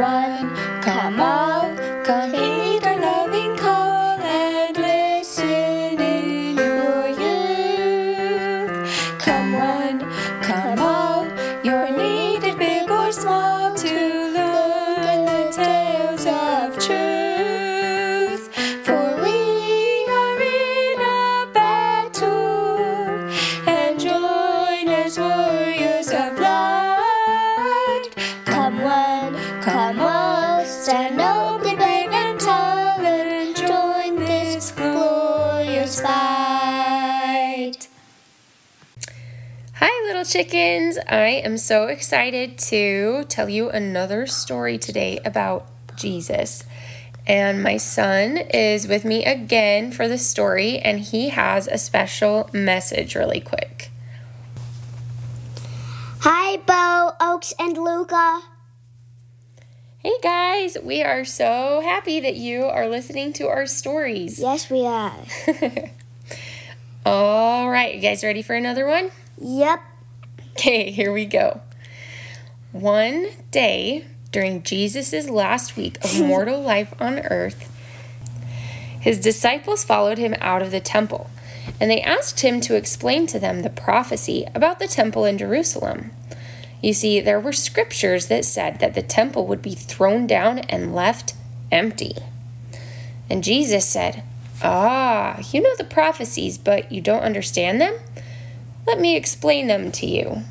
one, little chickens. I am so excited to tell you another story today about Jesus. And my son is with me again for the story, and he has a special message really quick. Hi, Bo, Oaks, and Luca. Hey guys, we are so happy that you are listening to our stories. Yes, we are. All right, you guys ready for another one? Yep. Okay, here we go. One day during Jesus' last week of mortal life on earth, his disciples followed him out of the temple, and they asked him to explain to them the prophecy about the temple in Jerusalem. You see, there were scriptures that said that the temple would be thrown down and left empty. And Jesus said, Ah, you know the prophecies, but you don't understand them? Let me explain them to you.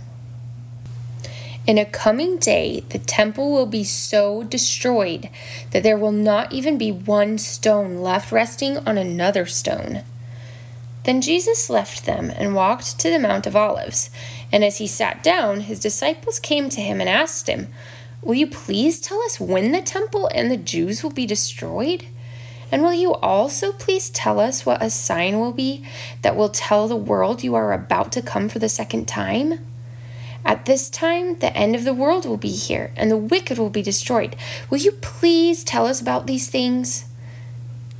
In a coming day, the temple will be so destroyed that there will not even be one stone left resting on another stone. Then Jesus left them and walked to the Mount of Olives. And as he sat down, his disciples came to him and asked him, Will you please tell us when the temple and the Jews will be destroyed? And will you also please tell us what a sign will be that will tell the world you are about to come for the second time? At this time, the end of the world will be here, and the wicked will be destroyed. Will you please tell us about these things?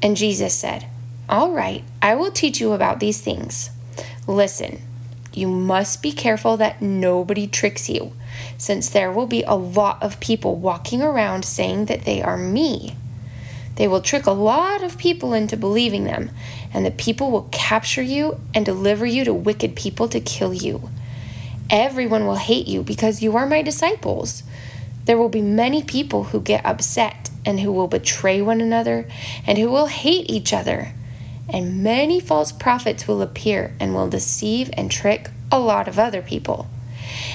And Jesus said, All right, I will teach you about these things. Listen, you must be careful that nobody tricks you, since there will be a lot of people walking around saying that they are me. They will trick a lot of people into believing them, and the people will capture you and deliver you to wicked people to kill you. Everyone will hate you because you are my disciples. There will be many people who get upset and who will betray one another and who will hate each other. And many false prophets will appear and will deceive and trick a lot of other people.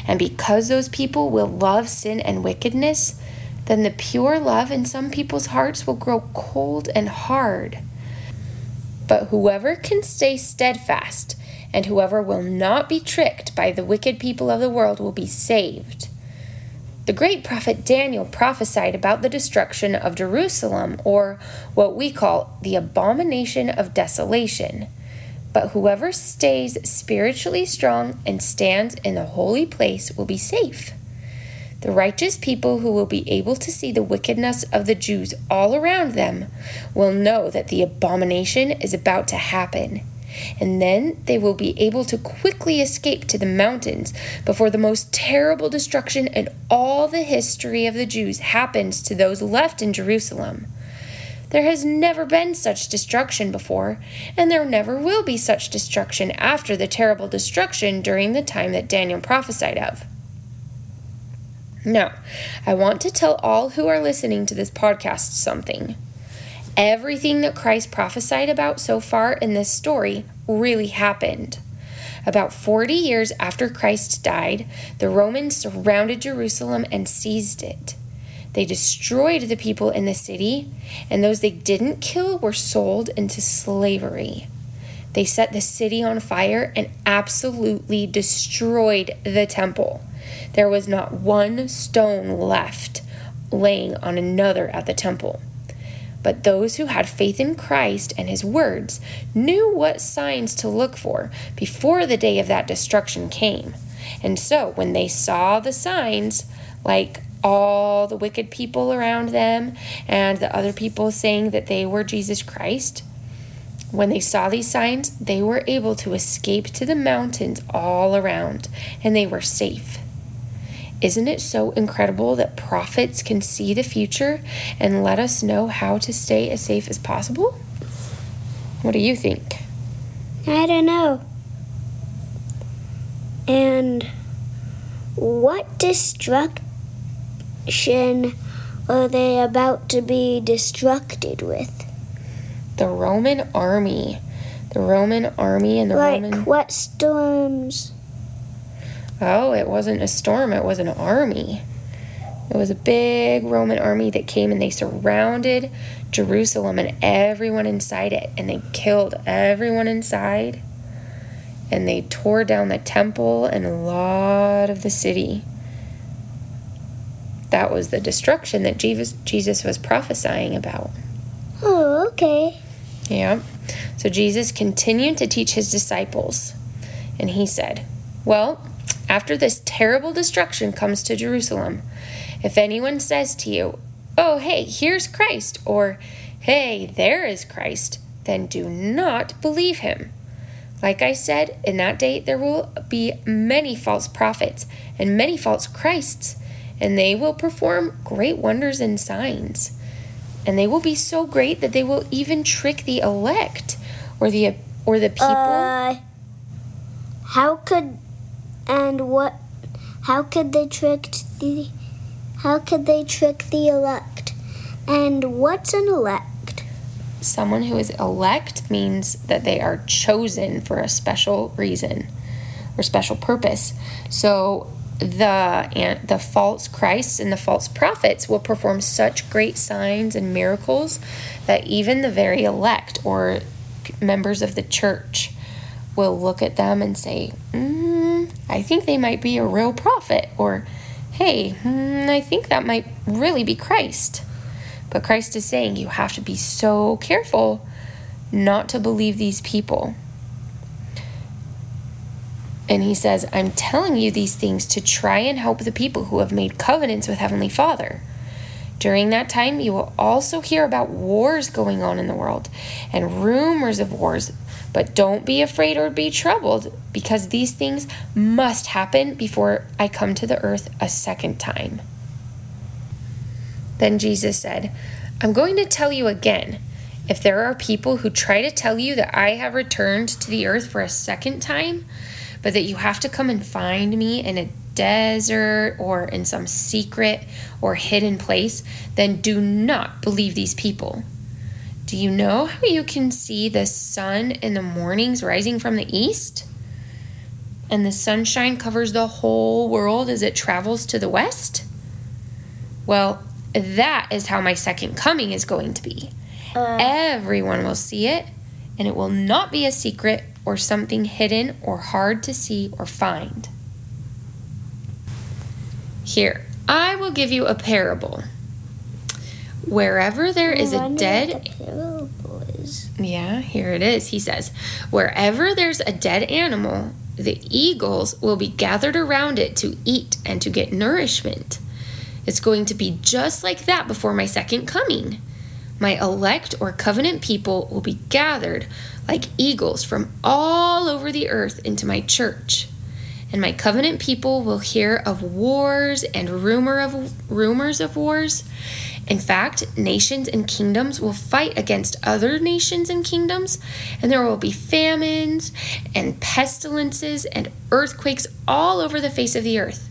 And because those people will love sin and wickedness, then the pure love in some people's hearts will grow cold and hard. But whoever can stay steadfast and whoever will not be tricked by the wicked people of the world will be saved. The great prophet Daniel prophesied about the destruction of Jerusalem, or what we call the abomination of desolation. But whoever stays spiritually strong and stands in the holy place will be safe. The righteous people who will be able to see the wickedness of the Jews all around them will know that the abomination is about to happen. And then they will be able to quickly escape to the mountains before the most terrible destruction in all the history of the Jews happens to those left in Jerusalem. There has never been such destruction before, and there never will be such destruction after the terrible destruction during the time that Daniel prophesied of. Now, I want to tell all who are listening to this podcast something. Everything that Christ prophesied about so far in this story really happened. About 40 years after Christ died, the Romans surrounded Jerusalem and seized it. They destroyed the people in the city, and those they didn't kill were sold into slavery. They set the city on fire and absolutely destroyed the temple. There was not one stone left laying on another at the temple. But those who had faith in Christ and his words knew what signs to look for before the day of that destruction came. And so when they saw the signs, like all the wicked people around them and the other people saying that they were Jesus Christ, when they saw these signs, they were able to escape to the mountains all around and they were safe. Isn't it so incredible that prophets can see the future and let us know how to stay as safe as possible? What do you think? I don't know. And what destruction are they about to be destructed with? The Roman army. The Roman army and the like Roman. what storms? Oh, it wasn't a storm, it was an army. It was a big Roman army that came and they surrounded Jerusalem and everyone inside it, and they killed everyone inside. And they tore down the temple and a lot of the city. That was the destruction that Jesus, Jesus was prophesying about. Oh, okay. Yeah. So Jesus continued to teach his disciples, and he said, Well, after this terrible destruction comes to Jerusalem, if anyone says to you, Oh, hey, here's Christ, or Hey, there is Christ, then do not believe him. Like I said, in that day there will be many false prophets and many false Christs, and they will perform great wonders and signs. And they will be so great that they will even trick the elect or the or the people. Uh, how could and what? How could they trick the? How could they trick the elect? And what's an elect? Someone who is elect means that they are chosen for a special reason or special purpose. So the the false Christs and the false prophets will perform such great signs and miracles that even the very elect or members of the church will look at them and say, mm, "I think they might be a real prophet," or "Hey, mm, I think that might really be Christ." But Christ is saying you have to be so careful not to believe these people. And he says, I'm telling you these things to try and help the people who have made covenants with Heavenly Father. During that time, you will also hear about wars going on in the world and rumors of wars. But don't be afraid or be troubled, because these things must happen before I come to the earth a second time. Then Jesus said, I'm going to tell you again. If there are people who try to tell you that I have returned to the earth for a second time, but that you have to come and find me in a desert or in some secret or hidden place, then do not believe these people. Do you know how you can see the sun in the mornings rising from the east? And the sunshine covers the whole world as it travels to the west? Well, that is how my second coming is going to be. Uh, Everyone will see it, and it will not be a secret or something hidden or hard to see or find. Here, I will give you a parable. Wherever there is a dead yeah, here it is. He says, Wherever there's a dead animal, the eagles will be gathered around it to eat and to get nourishment. It's going to be just like that before my second coming. My elect or covenant people will be gathered like eagles from all over the earth into my church. And my covenant people will hear of wars and rumor of rumors of wars. In fact, nations and kingdoms will fight against other nations and kingdoms, and there will be famines and pestilences and earthquakes all over the face of the earth.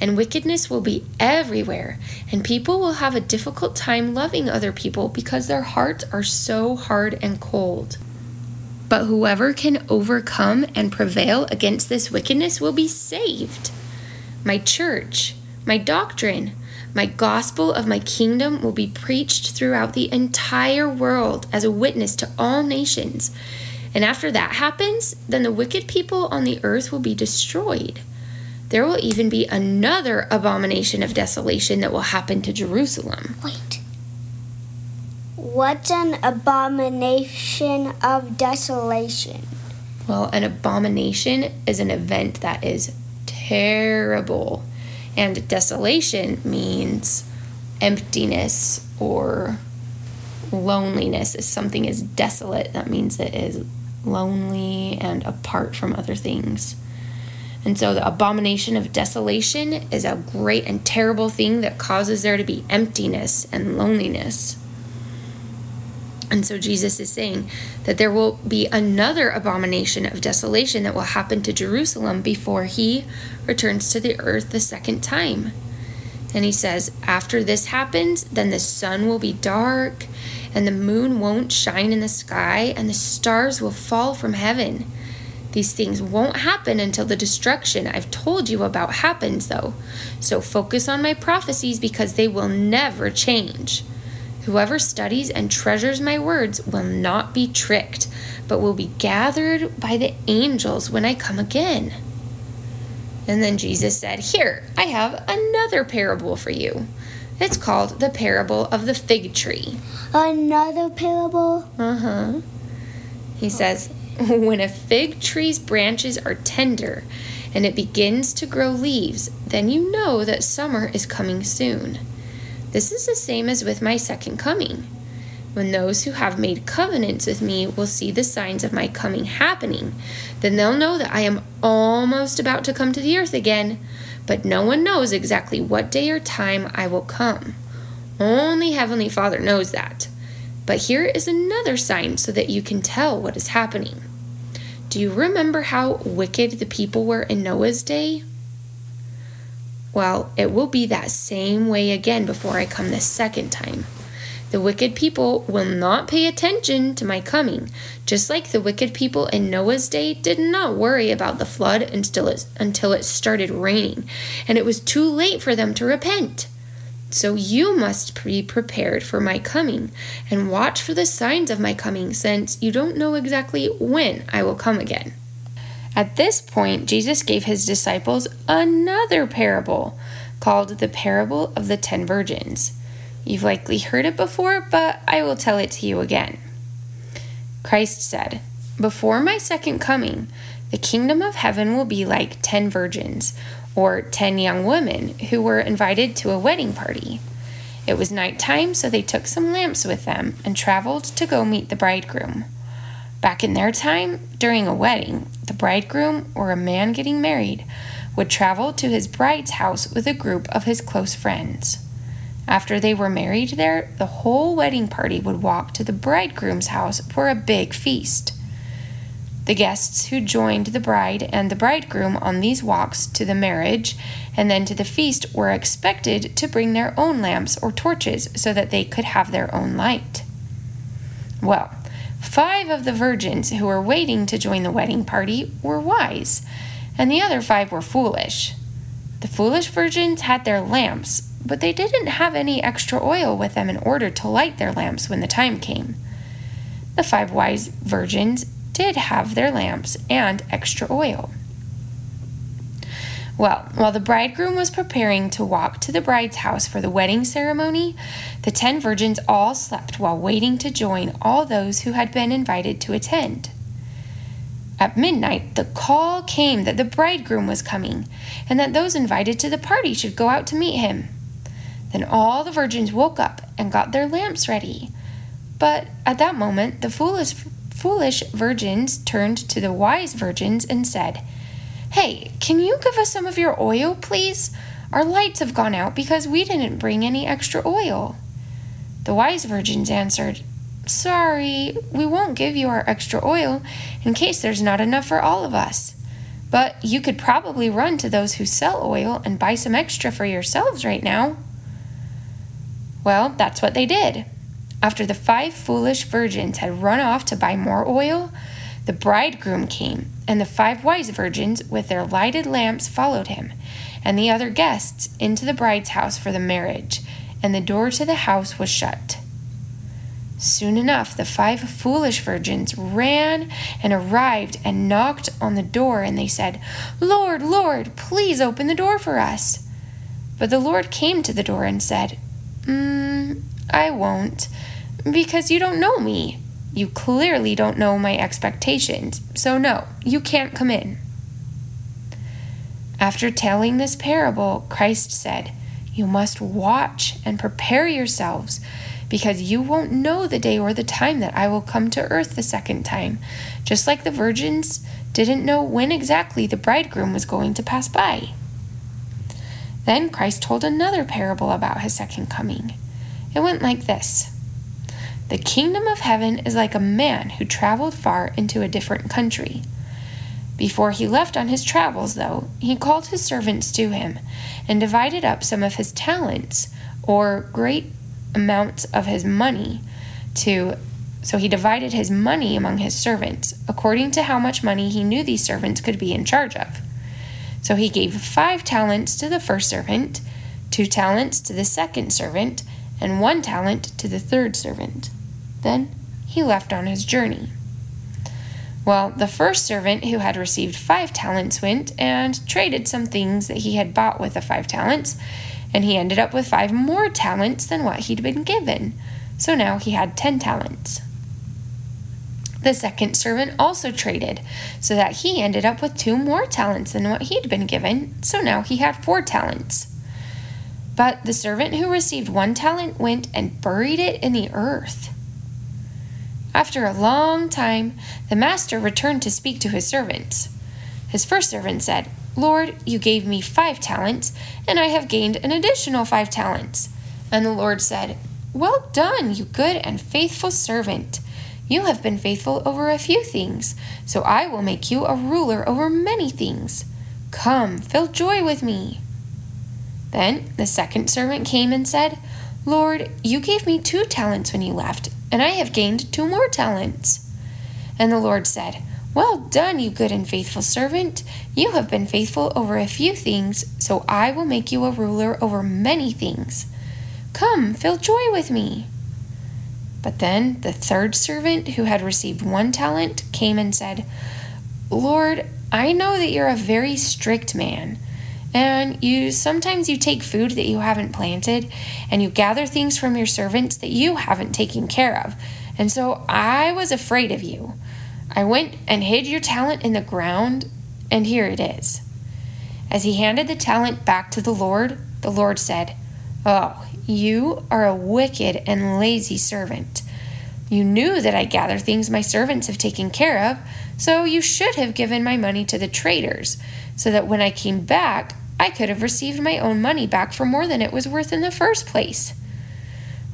And wickedness will be everywhere, and people will have a difficult time loving other people because their hearts are so hard and cold. But whoever can overcome and prevail against this wickedness will be saved. My church, my doctrine, my gospel of my kingdom will be preached throughout the entire world as a witness to all nations. And after that happens, then the wicked people on the earth will be destroyed. There will even be another abomination of desolation that will happen to Jerusalem. Wait. What's an abomination of desolation? Well, an abomination is an event that is terrible, and desolation means emptiness or loneliness. If something is desolate, that means it is lonely and apart from other things. And so the abomination of desolation is a great and terrible thing that causes there to be emptiness and loneliness. And so Jesus is saying that there will be another abomination of desolation that will happen to Jerusalem before he returns to the earth the second time. And he says, after this happens, then the sun will be dark, and the moon won't shine in the sky, and the stars will fall from heaven. These things won't happen until the destruction I've told you about happens, though. So focus on my prophecies because they will never change. Whoever studies and treasures my words will not be tricked, but will be gathered by the angels when I come again. And then Jesus said, Here, I have another parable for you. It's called the parable of the fig tree. Another parable? Uh huh. He says, When a fig tree's branches are tender and it begins to grow leaves, then you know that summer is coming soon. This is the same as with my second coming. When those who have made covenants with me will see the signs of my coming happening, then they'll know that I am almost about to come to the earth again, but no one knows exactly what day or time I will come. Only Heavenly Father knows that. But here is another sign so that you can tell what is happening. Do you remember how wicked the people were in Noah's day? Well, it will be that same way again before I come the second time. The wicked people will not pay attention to my coming, just like the wicked people in Noah's day did not worry about the flood until it, until it started raining, and it was too late for them to repent. So you must be prepared for my coming and watch for the signs of my coming, since you don't know exactly when I will come again. At this point, Jesus gave his disciples another parable called the parable of the ten virgins. You've likely heard it before, but I will tell it to you again. Christ said, Before my second coming, the kingdom of heaven will be like ten virgins, or ten young women who were invited to a wedding party. It was night time, so they took some lamps with them and traveled to go meet the bridegroom. Back in their time, during a wedding, the bridegroom or a man getting married would travel to his bride's house with a group of his close friends. After they were married there, the whole wedding party would walk to the bridegroom's house for a big feast. The guests who joined the bride and the bridegroom on these walks to the marriage and then to the feast were expected to bring their own lamps or torches so that they could have their own light. Well, Five of the virgins who were waiting to join the wedding party were wise, and the other five were foolish. The foolish virgins had their lamps, but they didn't have any extra oil with them in order to light their lamps when the time came. The five wise virgins did have their lamps and extra oil. Well, while the bridegroom was preparing to walk to the bride's house for the wedding ceremony, the ten virgins all slept while waiting to join all those who had been invited to attend. At midnight, the call came that the bridegroom was coming, and that those invited to the party should go out to meet him. Then all the virgins woke up and got their lamps ready. But at that moment, the foolish, foolish virgins turned to the wise virgins and said, Hey, can you give us some of your oil, please? Our lights have gone out because we didn't bring any extra oil. The wise virgins answered, Sorry, we won't give you our extra oil in case there's not enough for all of us. But you could probably run to those who sell oil and buy some extra for yourselves right now. Well, that's what they did. After the five foolish virgins had run off to buy more oil, the bridegroom came, and the five wise virgins with their lighted lamps followed him, and the other guests into the bride's house for the marriage, and the door to the house was shut. Soon enough, the five foolish virgins ran and arrived and knocked on the door, and they said, Lord, Lord, please open the door for us. But the Lord came to the door and said, mm, I won't, because you don't know me. You clearly don't know my expectations, so no, you can't come in. After telling this parable, Christ said, You must watch and prepare yourselves, because you won't know the day or the time that I will come to earth the second time. Just like the virgins didn't know when exactly the bridegroom was going to pass by. Then Christ told another parable about his second coming. It went like this The kingdom of heaven is like a man who traveled far into a different country. Before he left on his travels, though, he called his servants to him and divided up some of his talents, or great amounts of his money, to so he divided his money among his servants, according to how much money he knew these servants could be in charge of. So he gave five talents to the first servant, two talents to the second servant, and one talent to the third servant. Then he left on his journey. Well, the first servant who had received five talents went and traded some things that he had bought with the five talents, and he ended up with five more talents than what he'd been given. So now he had ten talents. The second servant also traded, so that he ended up with two more talents than what he'd been given, so now he had four talents. But the servant who received one talent went and buried it in the earth. After a long time, the master returned to speak to his servants. His first servant said, Lord, you gave me five talents, and I have gained an additional five talents. And the Lord said, Well done, you good and faithful servant. You have been faithful over a few things, so I will make you a ruler over many things. Come, fill joy with me. Then the second servant came and said, Lord, you gave me two talents when you left, and I have gained two more talents. And the Lord said, Well done, you good and faithful servant. You have been faithful over a few things, so I will make you a ruler over many things. Come, feel joy with me. But then the third servant, who had received one talent, came and said, Lord, I know that you're a very strict man, and you sometimes you take food that you haven't planted, and you gather things from your servants that you haven't taken care of. And so I was afraid of you. I went and hid your talent in the ground, and here it is. As he handed the talent back to the Lord, the Lord said, Oh, you are a wicked and lazy servant. You knew that I gather things my servants have taken care of, so you should have given my money to the traders, so that when I came back, I could have received my own money back for more than it was worth in the first place.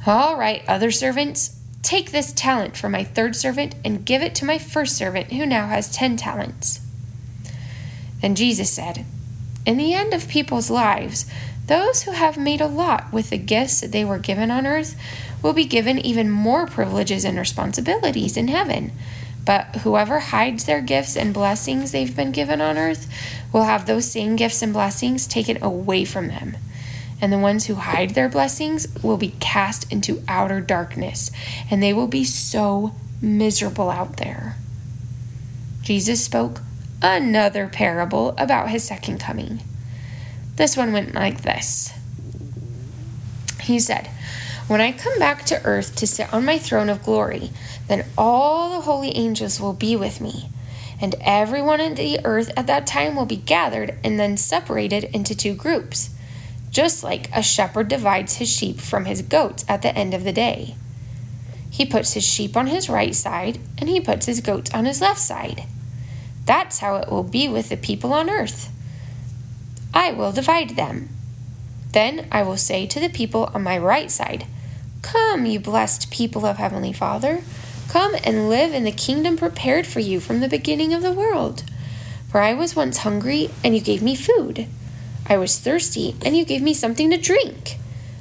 All right, other servants, take this talent from my third servant and give it to my first servant, who now has ten talents. Then Jesus said, In the end of people's lives, those who have made a lot with the gifts that they were given on earth will be given even more privileges and responsibilities in heaven. But whoever hides their gifts and blessings they've been given on earth will have those same gifts and blessings taken away from them. And the ones who hide their blessings will be cast into outer darkness, and they will be so miserable out there. Jesus spoke another parable about his second coming. This one went like this He said, When I come back to earth to sit on my throne of glory, then all the holy angels will be with me. And everyone on the earth at that time will be gathered and then separated into two groups, just like a shepherd divides his sheep from his goats at the end of the day. He puts his sheep on his right side and he puts his goats on his left side. That's how it will be with the people on earth. I will divide them. Then I will say to the people on my right side, Come, you blessed people of Heavenly Father, come and live in the kingdom prepared for you from the beginning of the world. For I was once hungry, and you gave me food. I was thirsty, and you gave me something to drink.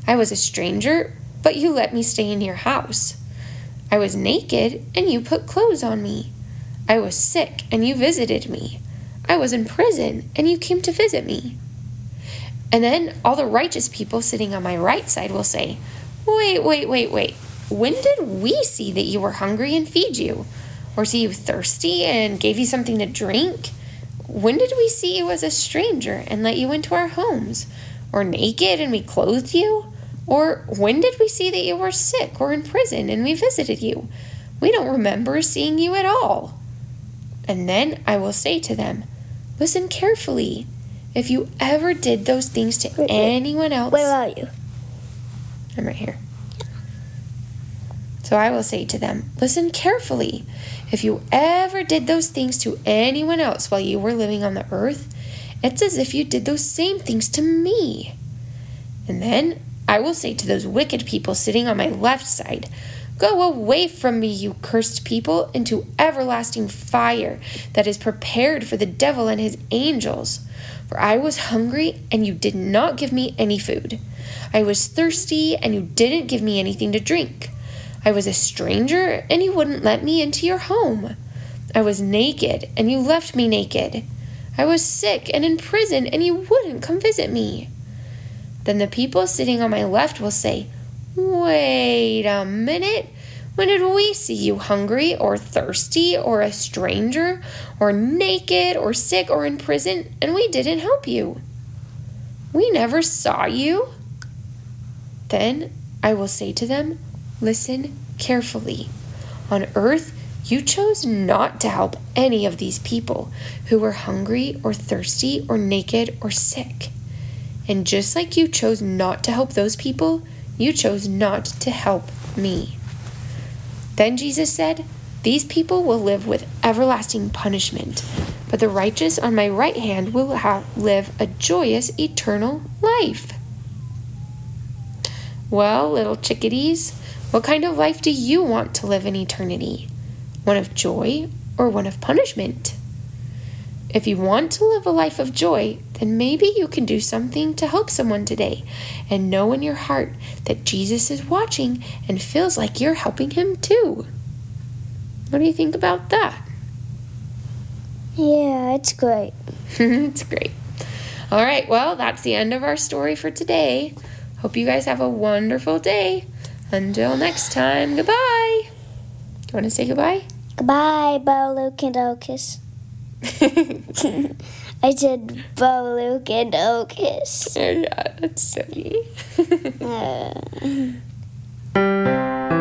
I was a stranger, but you let me stay in your house. I was naked, and you put clothes on me. I was sick, and you visited me. I was in prison, and you came to visit me. And then all the righteous people sitting on my right side will say, Wait, wait, wait, wait. When did we see that you were hungry and feed you? Or see you thirsty and gave you something to drink? When did we see you as a stranger and let you into our homes? Or naked and we clothed you? Or when did we see that you were sick or in prison and we visited you? We don't remember seeing you at all. And then I will say to them, Listen carefully. If you ever did those things to wait, anyone else. Where are you? I'm right here. So I will say to them, Listen carefully. If you ever did those things to anyone else while you were living on the earth, it's as if you did those same things to me. And then I will say to those wicked people sitting on my left side, Go away from me, you cursed people, into everlasting fire that is prepared for the devil and his angels. For I was hungry, and you did not give me any food. I was thirsty, and you didn't give me anything to drink. I was a stranger, and you wouldn't let me into your home. I was naked, and you left me naked. I was sick and in prison, and you wouldn't come visit me. Then the people sitting on my left will say, Wait a minute. When did we see you hungry or thirsty or a stranger or naked or sick or in prison and we didn't help you? We never saw you. Then I will say to them, Listen carefully. On earth, you chose not to help any of these people who were hungry or thirsty or naked or sick. And just like you chose not to help those people, you chose not to help me. Then Jesus said, These people will live with everlasting punishment, but the righteous on my right hand will have, live a joyous eternal life. Well, little chickadees, what kind of life do you want to live in eternity? One of joy or one of punishment? If you want to live a life of joy, then maybe you can do something to help someone today and know in your heart that Jesus is watching and feels like you're helping him too. What do you think about that? Yeah, it's great. it's great. All right, well, that's the end of our story for today. Hope you guys have a wonderful day. Until next time, goodbye. Do you want to say goodbye? Goodbye, Bo, Luke, and Ocus. I said, Bo, Luke, and uh, Okus. Oh, yeah, that's silly. uh.